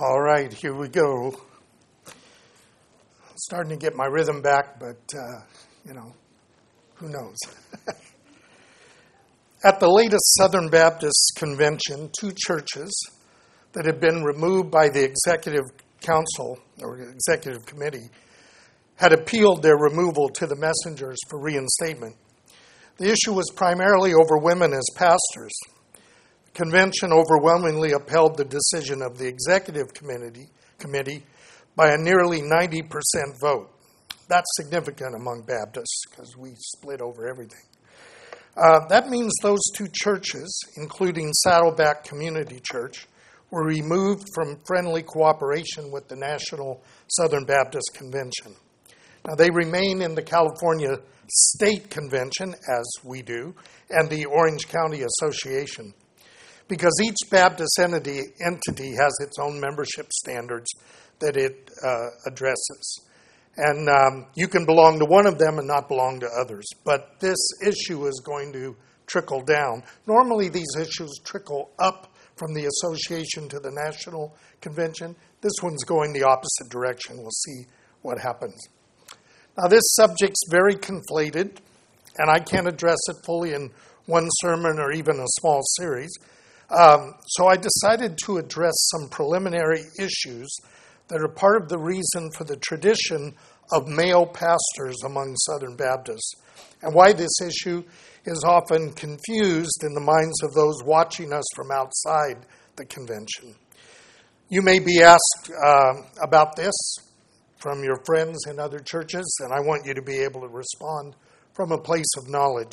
All right, here we go. Starting to get my rhythm back, but uh, you know, who knows? At the latest Southern Baptist Convention, two churches that had been removed by the Executive Council or Executive Committee had appealed their removal to the messengers for reinstatement. The issue was primarily over women as pastors. Convention overwhelmingly upheld the decision of the Executive Committee, committee by a nearly 90% vote. That's significant among Baptists because we split over everything. Uh, that means those two churches, including Saddleback Community Church, were removed from friendly cooperation with the National Southern Baptist Convention. Now, they remain in the California State Convention, as we do, and the Orange County Association, because each Baptist entity, entity has its own membership standards that it uh, addresses. And um, you can belong to one of them and not belong to others. But this issue is going to trickle down. Normally, these issues trickle up from the association to the national convention. This one's going the opposite direction. We'll see what happens. Now, this subject's very conflated, and I can't address it fully in one sermon or even a small series. Um, so I decided to address some preliminary issues that are part of the reason for the tradition of male pastors among Southern Baptists, and why this issue is often confused in the minds of those watching us from outside the convention. You may be asked uh, about this from your friends in other churches, and I want you to be able to respond from a place of knowledge.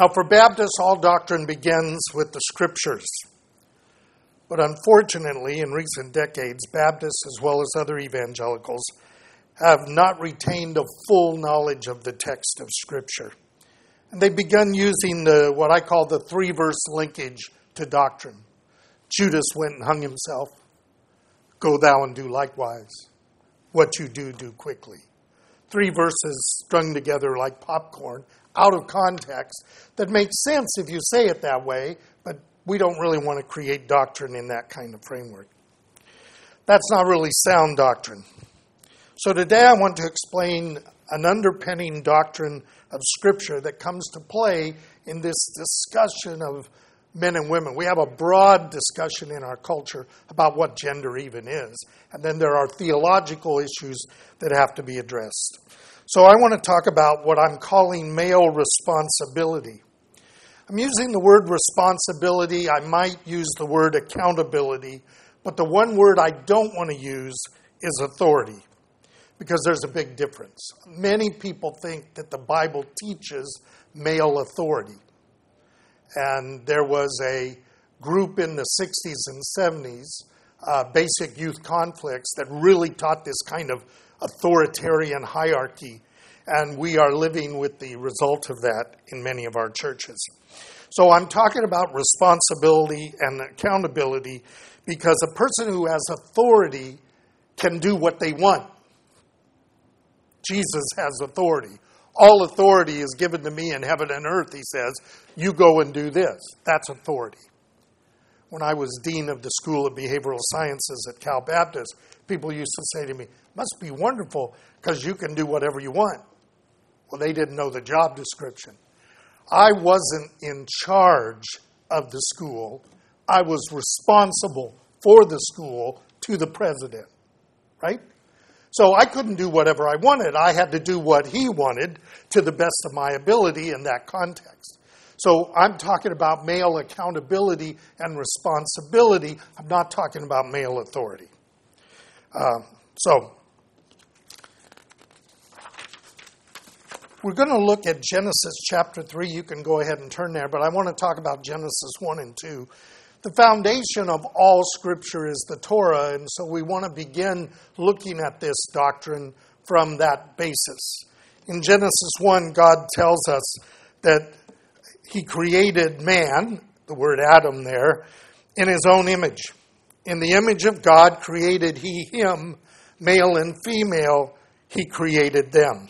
Now, for Baptists, all doctrine begins with the scriptures. But unfortunately, in recent decades, Baptists as well as other evangelicals have not retained a full knowledge of the text of Scripture. And they've begun using the, what I call the three verse linkage to doctrine. Judas went and hung himself. Go thou and do likewise. What you do, do quickly. Three verses strung together like popcorn, out of context, that makes sense if you say it that way, but we don't really want to create doctrine in that kind of framework. That's not really sound doctrine. So today I want to explain an underpinning doctrine of Scripture that comes to play in this discussion of men and women. We have a broad discussion in our culture about what gender even is, and then there are theological issues that have to be addressed. So I want to talk about what I'm calling male responsibility. I'm using the word responsibility. I might use the word accountability, but the one word I don't want to use is authority because there's a big difference. Many people think that the Bible teaches male authority. And there was a group in the 60s and 70s, uh, basic youth conflicts, that really taught this kind of authoritarian hierarchy and we are living with the result of that in many of our churches. So I'm talking about responsibility and accountability because a person who has authority can do what they want. Jesus has authority. All authority is given to me in heaven and earth, he says. You go and do this. That's authority. When I was dean of the School of Behavioral Sciences at Cal Baptist, people used to say to me, Must be wonderful because you can do whatever you want. Well, they didn't know the job description. I wasn't in charge of the school, I was responsible for the school to the president, right? So I couldn't do whatever I wanted. I had to do what he wanted to the best of my ability in that context. So I'm talking about male accountability and responsibility. I'm not talking about male authority. Um, so We're going to look at Genesis chapter 3. You can go ahead and turn there, but I want to talk about Genesis 1 and 2. The foundation of all Scripture is the Torah, and so we want to begin looking at this doctrine from that basis. In Genesis 1, God tells us that He created man, the word Adam there, in His own image. In the image of God created He him, male and female, He created them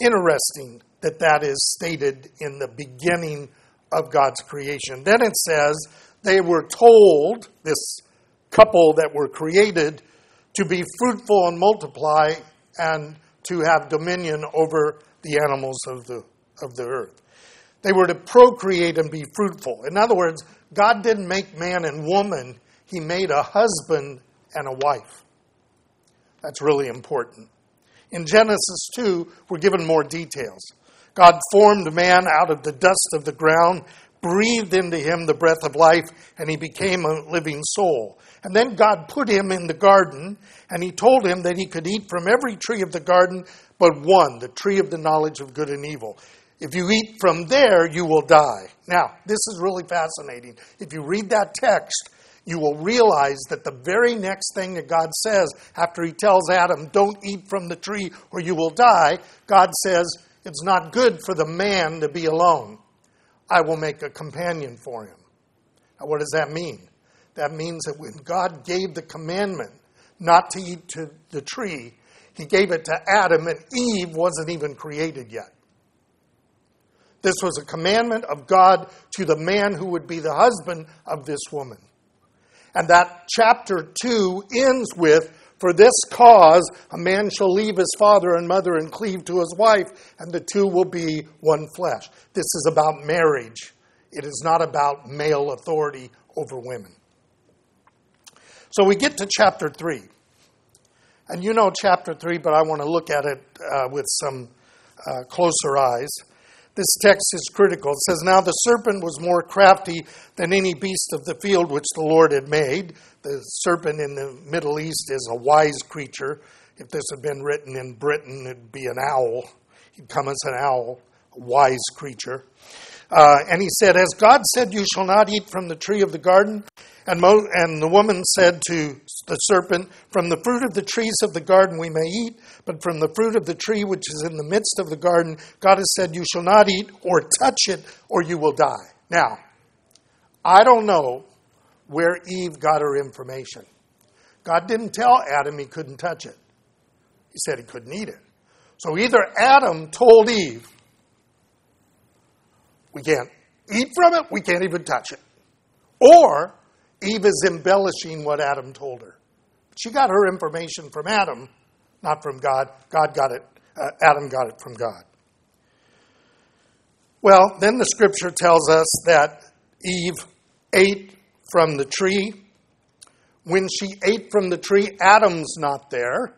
interesting that that is stated in the beginning of God's creation. Then it says they were told, this couple that were created to be fruitful and multiply and to have dominion over the animals of the, of the earth. They were to procreate and be fruitful. In other words, God didn't make man and woman, He made a husband and a wife. That's really important. In Genesis 2, we're given more details. God formed man out of the dust of the ground, breathed into him the breath of life, and he became a living soul. And then God put him in the garden, and he told him that he could eat from every tree of the garden but one, the tree of the knowledge of good and evil. If you eat from there, you will die. Now, this is really fascinating. If you read that text, you will realize that the very next thing that God says after he tells Adam, Don't eat from the tree or you will die, God says, It's not good for the man to be alone. I will make a companion for him. Now, what does that mean? That means that when God gave the commandment not to eat to the tree, he gave it to Adam, and Eve wasn't even created yet. This was a commandment of God to the man who would be the husband of this woman. And that chapter 2 ends with For this cause a man shall leave his father and mother and cleave to his wife, and the two will be one flesh. This is about marriage, it is not about male authority over women. So we get to chapter 3. And you know chapter 3, but I want to look at it uh, with some uh, closer eyes. This text is critical. It says, Now the serpent was more crafty than any beast of the field which the Lord had made. The serpent in the Middle East is a wise creature. If this had been written in Britain, it'd be an owl. He'd come as an owl, a wise creature. Uh, and he said, As God said, You shall not eat from the tree of the garden. And, Mo- and the woman said to the serpent, From the fruit of the trees of the garden we may eat, but from the fruit of the tree which is in the midst of the garden, God has said, You shall not eat or touch it, or you will die. Now, I don't know where Eve got her information. God didn't tell Adam he couldn't touch it, He said he couldn't eat it. So either Adam told Eve, we can't eat from it, we can't even touch it. Or Eve is embellishing what Adam told her. She got her information from Adam, not from God. God got it, uh, Adam got it from God. Well, then the scripture tells us that Eve ate from the tree. When she ate from the tree, Adam's not there.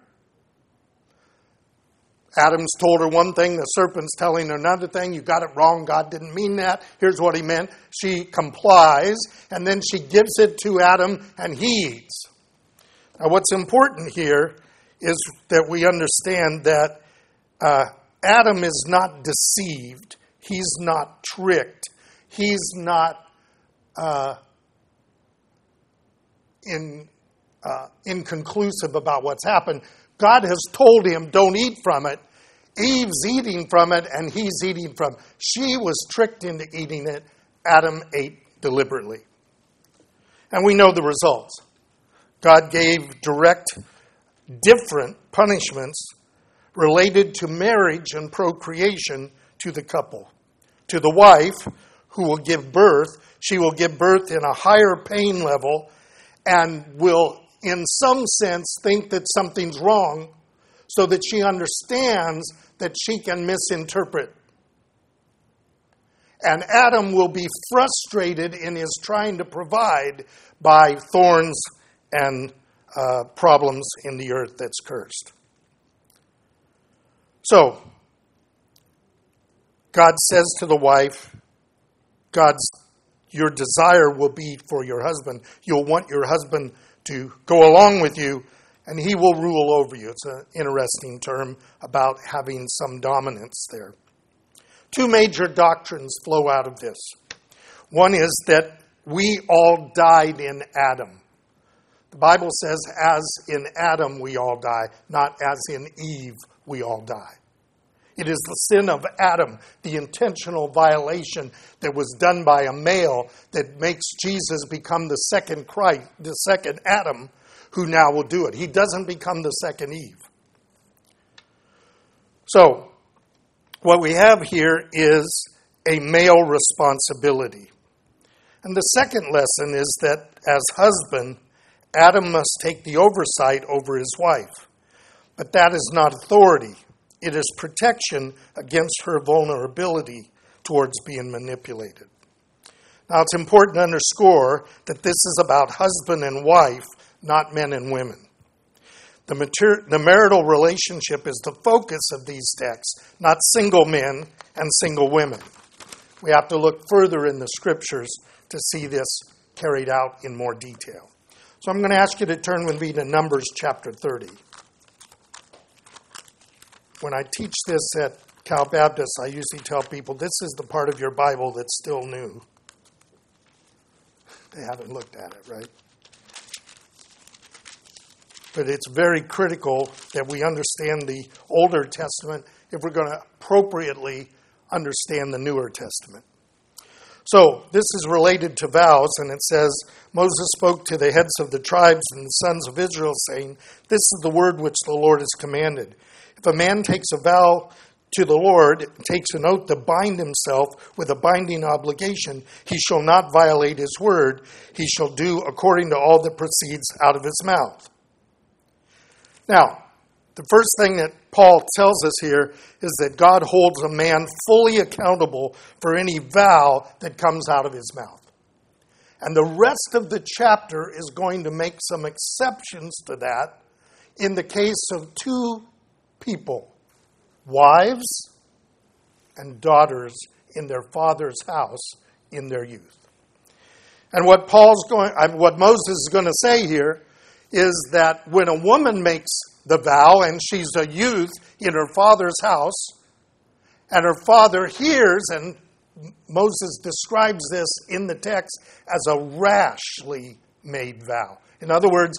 Adam's told her one thing, the serpent's telling her another thing. You got it wrong. God didn't mean that. Here's what he meant. She complies, and then she gives it to Adam, and he eats. Now, what's important here is that we understand that uh, Adam is not deceived, he's not tricked, he's not uh, in, uh, inconclusive about what's happened. God has told him, don't eat from it. Eve's eating from it, and he's eating from. It. She was tricked into eating it. Adam ate deliberately. And we know the results. God gave direct, different punishments related to marriage and procreation to the couple. To the wife, who will give birth, she will give birth in a higher pain level and will in some sense, think that something's wrong so that she understands that she can misinterpret. And Adam will be frustrated in his trying to provide by thorns and uh, problems in the earth that's cursed. So, God says to the wife, God's your desire will be for your husband. You'll want your husband to go along with you, and he will rule over you. It's an interesting term about having some dominance there. Two major doctrines flow out of this. One is that we all died in Adam. The Bible says, as in Adam we all die, not as in Eve we all die. It is the sin of Adam, the intentional violation that was done by a male that makes Jesus become the second Christ, the second Adam, who now will do it. He doesn't become the second Eve. So, what we have here is a male responsibility. And the second lesson is that as husband, Adam must take the oversight over his wife. But that is not authority, it is protection against her vulnerability towards being manipulated. Now, it's important to underscore that this is about husband and wife, not men and women. The, mater- the marital relationship is the focus of these texts, not single men and single women. We have to look further in the scriptures to see this carried out in more detail. So I'm going to ask you to turn with me to Numbers chapter 30. When I teach this at Cal Baptist, I usually tell people this is the part of your Bible that's still new. They haven't looked at it, right? But it's very critical that we understand the Older Testament if we're going to appropriately understand the Newer Testament. So, this is related to vows, and it says Moses spoke to the heads of the tribes and the sons of Israel, saying, This is the word which the Lord has commanded. If a man takes a vow to the Lord, takes an oath to bind himself with a binding obligation, he shall not violate his word. He shall do according to all that proceeds out of his mouth. Now, the first thing that Paul tells us here is that God holds a man fully accountable for any vow that comes out of his mouth. And the rest of the chapter is going to make some exceptions to that in the case of two people wives and daughters in their father's house in their youth. And what Paul's going, what Moses is going to say here is that when a woman makes the vow and she's a youth in her father's house, and her father hears, and Moses describes this in the text as a rashly made vow. In other words,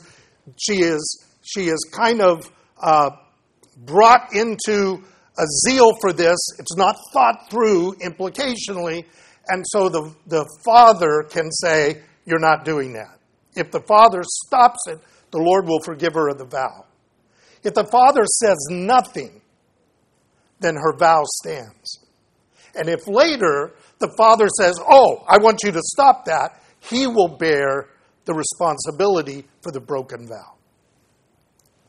she is she is kind of uh, brought into a zeal for this. It's not thought through implicationally, and so the the father can say, "You're not doing that." If the father stops it, the Lord will forgive her of the vow. If the father says nothing, then her vow stands. And if later the father says, Oh, I want you to stop that, he will bear the responsibility for the broken vow.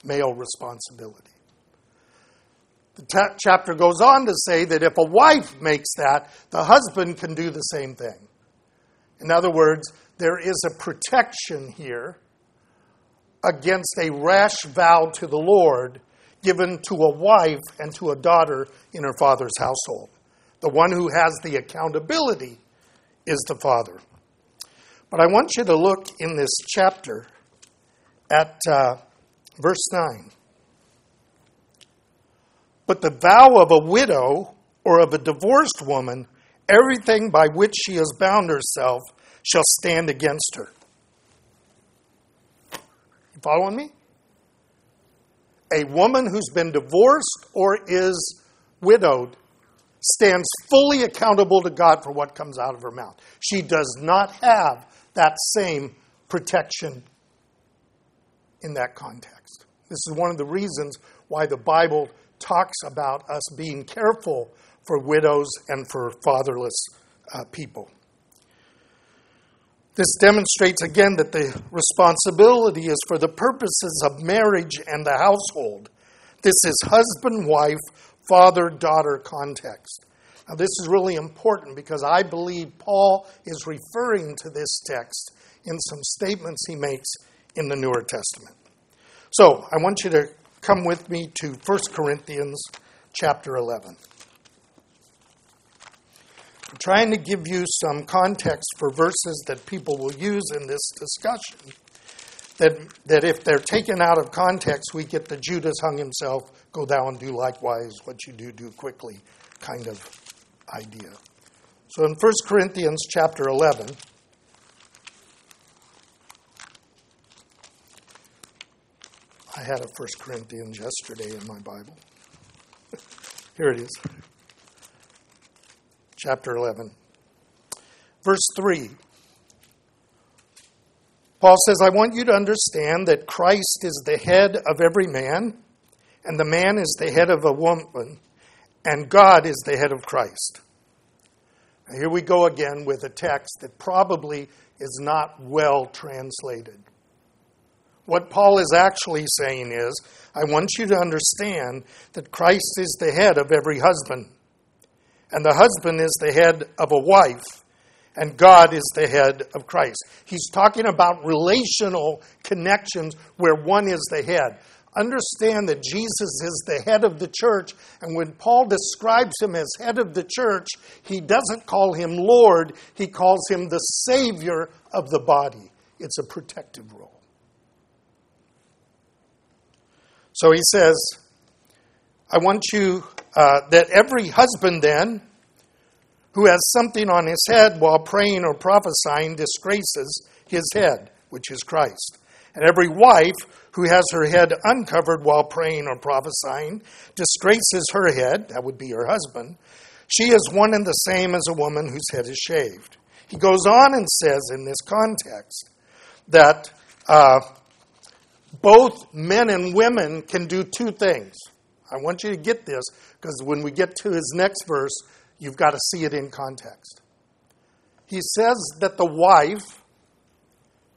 Male responsibility. The ta- chapter goes on to say that if a wife makes that, the husband can do the same thing. In other words, there is a protection here against a rash vow to the Lord given to a wife and to a daughter in her father's household. The one who has the accountability is the father. But I want you to look in this chapter at uh, verse 9. But the vow of a widow or of a divorced woman, everything by which she has bound herself, shall stand against her. You following me? A woman who's been divorced or is widowed stands fully accountable to God for what comes out of her mouth. She does not have that same protection in that context. This is one of the reasons why the Bible talks about us being careful for widows and for fatherless uh, people. This demonstrates again that the responsibility is for the purposes of marriage and the household. This is husband wife, father daughter context. Now, this is really important because I believe Paul is referring to this text in some statements he makes in the Newer Testament. So, I want you to come with me to 1 Corinthians chapter 11. I'm trying to give you some context for verses that people will use in this discussion. That, that if they're taken out of context, we get the Judas hung himself, go thou and do likewise, what you do, do quickly kind of idea. So in 1 Corinthians chapter 11, I had a 1 Corinthians yesterday in my Bible. Here it is chapter 11. Verse 3. Paul says, I want you to understand that Christ is the head of every man, and the man is the head of a woman, and God is the head of Christ. Now, here we go again with a text that probably is not well translated. What Paul is actually saying is, I want you to understand that Christ is the head of every husband, and the husband is the head of a wife, and God is the head of Christ. He's talking about relational connections where one is the head. Understand that Jesus is the head of the church, and when Paul describes him as head of the church, he doesn't call him Lord, he calls him the Savior of the body. It's a protective role. So he says, I want you, uh, that every husband then, who has something on his head while praying or prophesying disgraces his head, which is Christ. And every wife who has her head uncovered while praying or prophesying disgraces her head, that would be her husband. She is one and the same as a woman whose head is shaved. He goes on and says in this context that uh, both men and women can do two things. I want you to get this because when we get to his next verse, you've got to see it in context. He says that the wife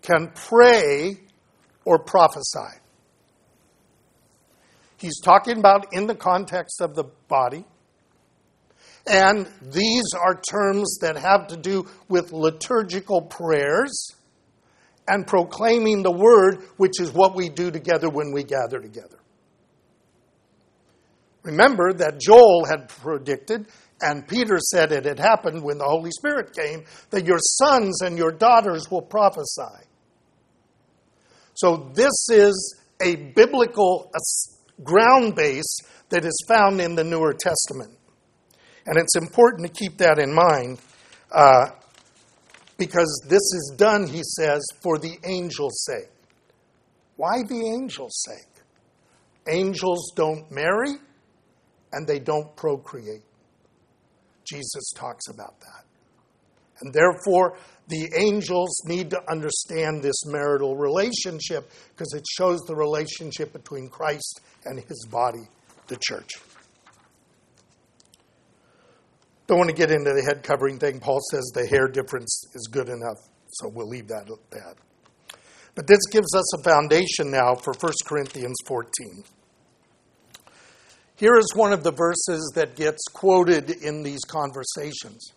can pray or prophesy. He's talking about in the context of the body. And these are terms that have to do with liturgical prayers and proclaiming the word, which is what we do together when we gather together. Remember that Joel had predicted, and Peter said it had happened when the Holy Spirit came, that your sons and your daughters will prophesy. So, this is a biblical ground base that is found in the Newer Testament. And it's important to keep that in mind uh, because this is done, he says, for the angel's sake. Why the angel's sake? Angels don't marry and they don't procreate. Jesus talks about that. And therefore, the angels need to understand this marital relationship because it shows the relationship between Christ and his body, the church. Don't want to get into the head covering thing. Paul says the hair difference is good enough, so we'll leave that at that. But this gives us a foundation now for 1 Corinthians 14. Here is one of the verses that gets quoted in these conversations.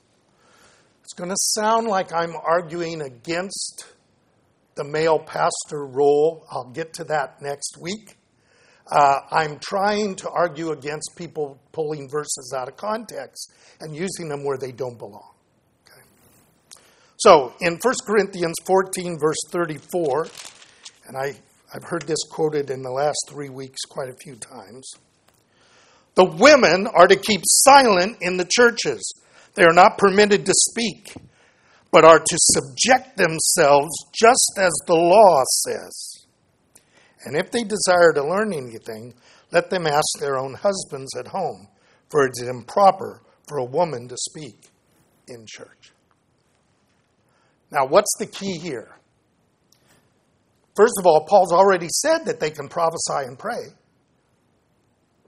It's going to sound like I'm arguing against the male pastor role. I'll get to that next week. Uh, I'm trying to argue against people pulling verses out of context and using them where they don't belong. Okay? So, in 1 Corinthians 14, verse 34, and I, I've heard this quoted in the last three weeks quite a few times the women are to keep silent in the churches. They are not permitted to speak, but are to subject themselves just as the law says. And if they desire to learn anything, let them ask their own husbands at home, for it is improper for a woman to speak in church. Now, what's the key here? First of all, Paul's already said that they can prophesy and pray.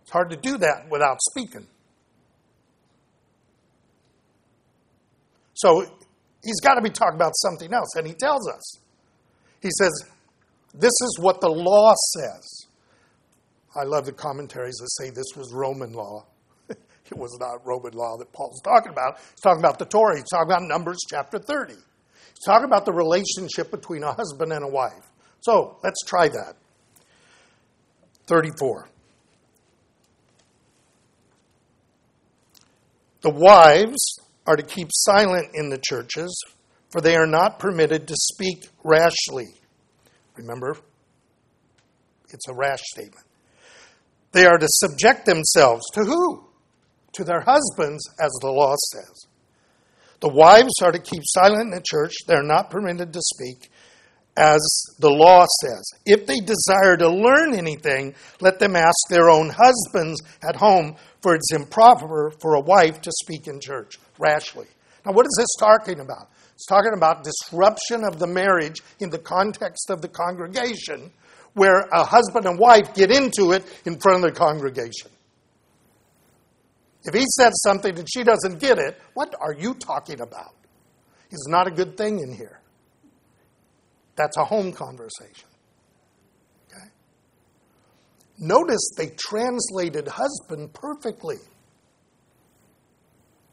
It's hard to do that without speaking. So he's got to be talking about something else, and he tells us. He says, this is what the law says. I love the commentaries that say this was Roman law. it was not Roman law that Paul's talking about. He's talking about the Torah. He's talking about Numbers chapter 30. He's talking about the relationship between a husband and a wife. So let's try that. 34. The wives are to keep silent in the churches, for they are not permitted to speak rashly Remember? It's a rash statement. They are to subject themselves to who? To their husbands, as the law says. The wives are to keep silent in the church. They're not permitted to speak, as the law says. If they desire to learn anything, let them ask their own husbands at home, for it's improper for a wife to speak in church rashly. Now, what is this talking about? It's talking about disruption of the marriage in the context of the congregation, where a husband and wife get into it in front of the congregation. If he says something and she doesn't get it, what are you talking about? It's not a good thing in here. That's a home conversation. Okay? Notice they translated husband perfectly.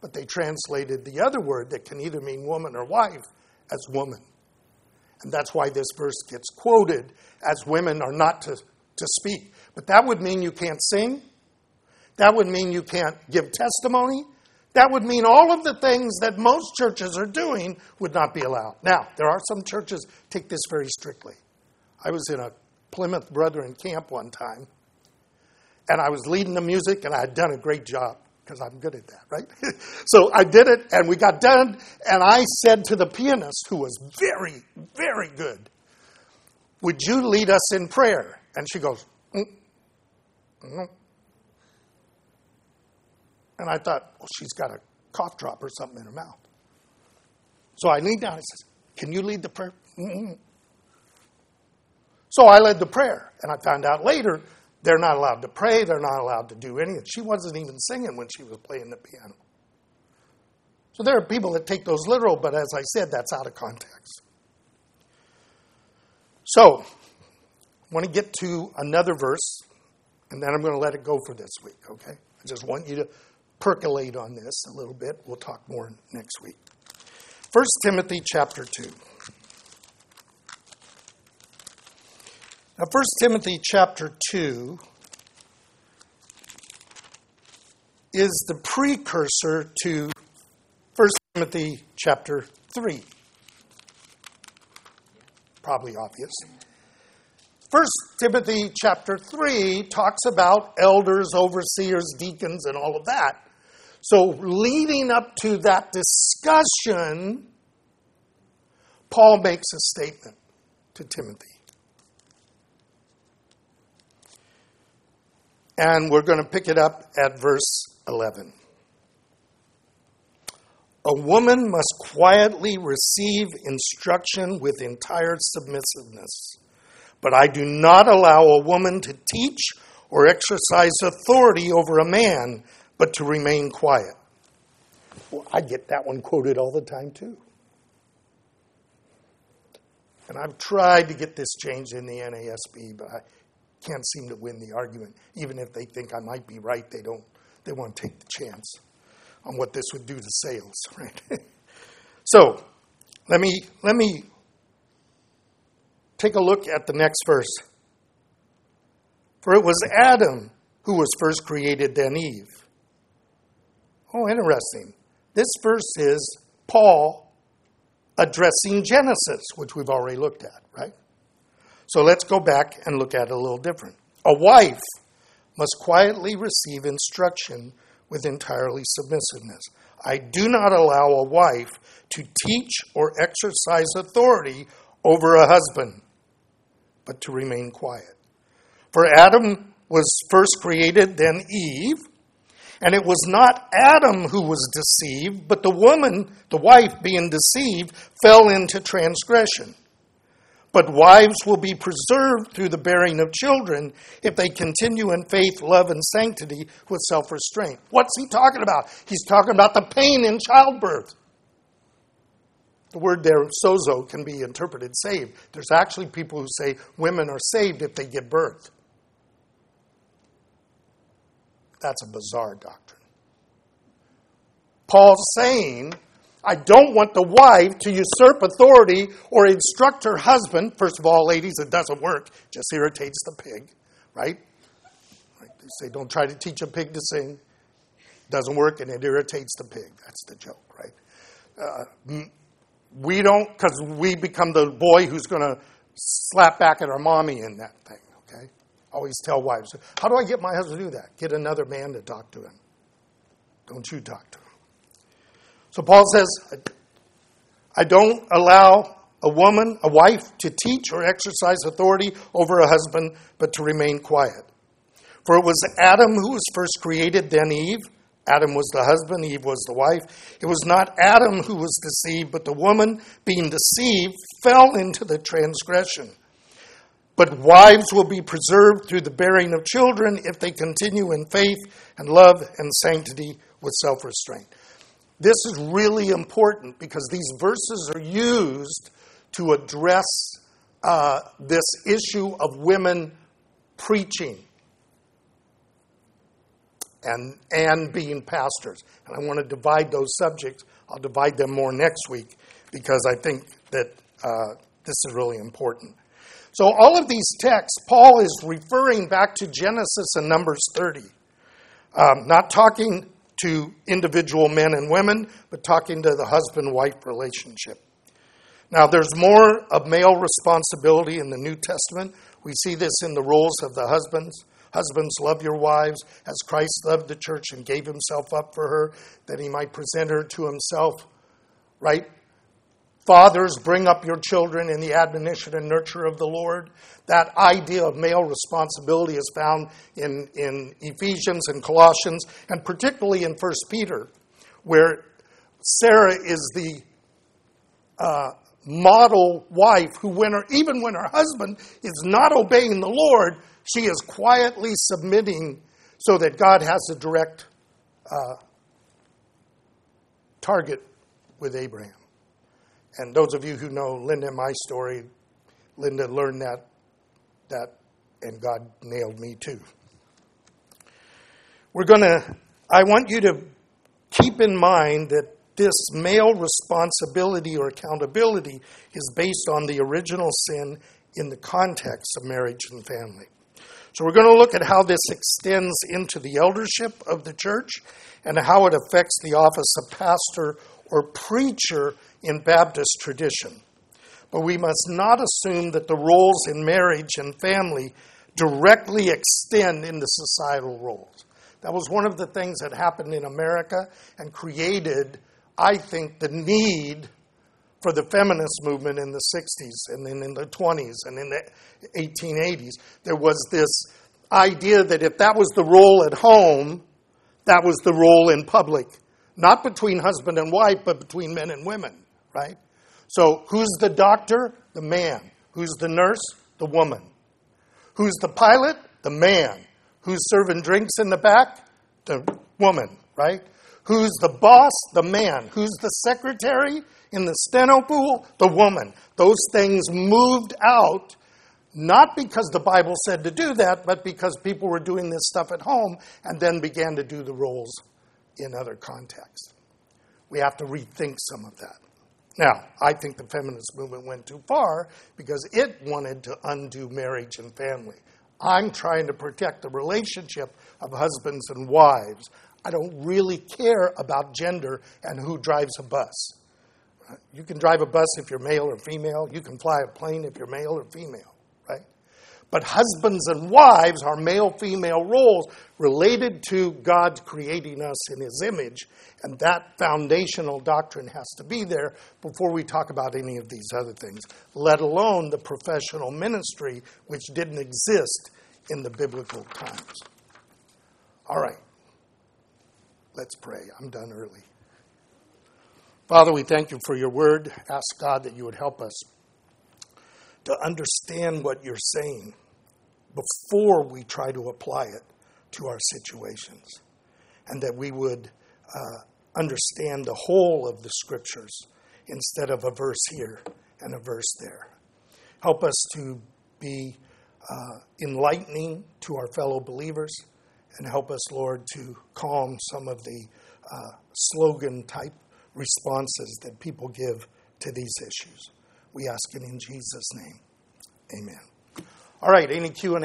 But they translated the other word that can either mean woman or wife as woman. And that's why this verse gets quoted as women are not to, to speak. But that would mean you can't sing. That would mean you can't give testimony. That would mean all of the things that most churches are doing would not be allowed. Now, there are some churches take this very strictly. I was in a Plymouth Brethren camp one time, and I was leading the music, and I had done a great job because I'm good at that, right? so I did it, and we got done, and I said to the pianist, who was very, very good, Would you lead us in prayer? And she goes, mm, mm. And I thought, well, she's got a cough drop or something in her mouth. So I leaned down and said, Can you lead the prayer? Mm-hmm. So I led the prayer, and I found out later they're not allowed to pray, they're not allowed to do anything. She wasn't even singing when she was playing the piano. So there are people that take those literal, but as I said, that's out of context. So, I want to get to another verse, and then I'm going to let it go for this week, okay? I just want you to percolate on this a little bit. We'll talk more next week. 1 Timothy chapter 2. Now, 1 Timothy chapter 2 is the precursor to 1 Timothy chapter 3. Probably obvious. 1 Timothy chapter 3 talks about elders, overseers, deacons, and all of that. So, leading up to that discussion, Paul makes a statement to Timothy. And we're going to pick it up at verse 11. A woman must quietly receive instruction with entire submissiveness. But I do not allow a woman to teach or exercise authority over a man, but to remain quiet. Well, I get that one quoted all the time, too. And I've tried to get this changed in the NASB, but I can't seem to win the argument. Even if they think I might be right, they don't. They want to take the chance on what this would do to sales, right? so, let me let me take a look at the next verse. For it was Adam who was first created, then Eve. Oh, interesting. This verse is Paul addressing Genesis, which we've already looked at, right? So let's go back and look at it a little different. A wife must quietly receive instruction with entirely submissiveness. I do not allow a wife to teach or exercise authority over a husband, but to remain quiet. For Adam was first created, then Eve. And it was not Adam who was deceived, but the woman, the wife being deceived, fell into transgression. But wives will be preserved through the bearing of children if they continue in faith, love, and sanctity with self restraint. What's he talking about? He's talking about the pain in childbirth. The word there, sozo, can be interpreted saved. There's actually people who say women are saved if they give birth. That's a bizarre doctrine. Paul's saying I don't want the wife to usurp authority or instruct her husband. First of all, ladies, it doesn't work, it just irritates the pig, right? They say, don't try to teach a pig to sing. Doesn't work, and it irritates the pig. That's the joke, right? Uh, we don't, because we become the boy who's going to slap back at our mommy in that thing, okay? Always tell wives, how do I get my husband to do that? Get another man to talk to him. Don't you talk to him. So Paul says, I don't allow a woman, a wife, to teach or exercise authority over a husband, but to remain quiet. For it was Adam who was first created, then Eve. Adam was the husband, Eve was the wife. It was not Adam who was deceived, but the woman, being deceived, fell into the transgression. But wives will be preserved through the bearing of children if they continue in faith and love and sanctity with self restraint. This is really important because these verses are used to address uh, this issue of women preaching and, and being pastors. And I want to divide those subjects. I'll divide them more next week because I think that uh, this is really important. So, all of these texts, Paul is referring back to Genesis and Numbers 30. Um, not talking to individual men and women, but talking to the husband wife relationship. Now, there's more of male responsibility in the New Testament. We see this in the roles of the husbands. Husbands, love your wives as Christ loved the church and gave himself up for her, that he might present her to himself, right? Fathers, bring up your children in the admonition and nurture of the Lord. That idea of male responsibility is found in, in Ephesians and Colossians, and particularly in 1 Peter, where Sarah is the uh, model wife who, when her, even when her husband is not obeying the Lord, she is quietly submitting so that God has a direct uh, target with Abraham. And those of you who know Linda and my story, Linda learned that, that, and God nailed me too. We're going to, I want you to keep in mind that this male responsibility or accountability is based on the original sin in the context of marriage and family. So we're going to look at how this extends into the eldership of the church and how it affects the office of pastor or preacher in Baptist tradition. But we must not assume that the roles in marriage and family directly extend into societal roles. That was one of the things that happened in America and created, I think, the need for the feminist movement in the 60s and then in the 20s and in the 1880s. There was this idea that if that was the role at home, that was the role in public. Not between husband and wife, but between men and women right? So who's the doctor? The man. Who's the nurse? The woman. Who's the pilot? The man. Who's serving drinks in the back? The woman, right? Who's the boss? The man. Who's the secretary in the steno pool? The woman. Those things moved out not because the Bible said to do that, but because people were doing this stuff at home and then began to do the roles in other contexts. We have to rethink some of that. Now, I think the feminist movement went too far because it wanted to undo marriage and family. I'm trying to protect the relationship of husbands and wives. I don't really care about gender and who drives a bus. You can drive a bus if you're male or female. You can fly a plane if you're male or female? But husbands and wives are male female roles related to God creating us in His image. And that foundational doctrine has to be there before we talk about any of these other things, let alone the professional ministry, which didn't exist in the biblical times. All right, let's pray. I'm done early. Father, we thank you for your word. Ask God that you would help us to understand what you're saying before we try to apply it to our situations, and that we would uh, understand the whole of the scriptures instead of a verse here and a verse there. Help us to be uh, enlightening to our fellow believers, and help us, Lord, to calm some of the uh, slogan type responses that people give to these issues. We ask it in Jesus' name. Amen. All right, any Q&A?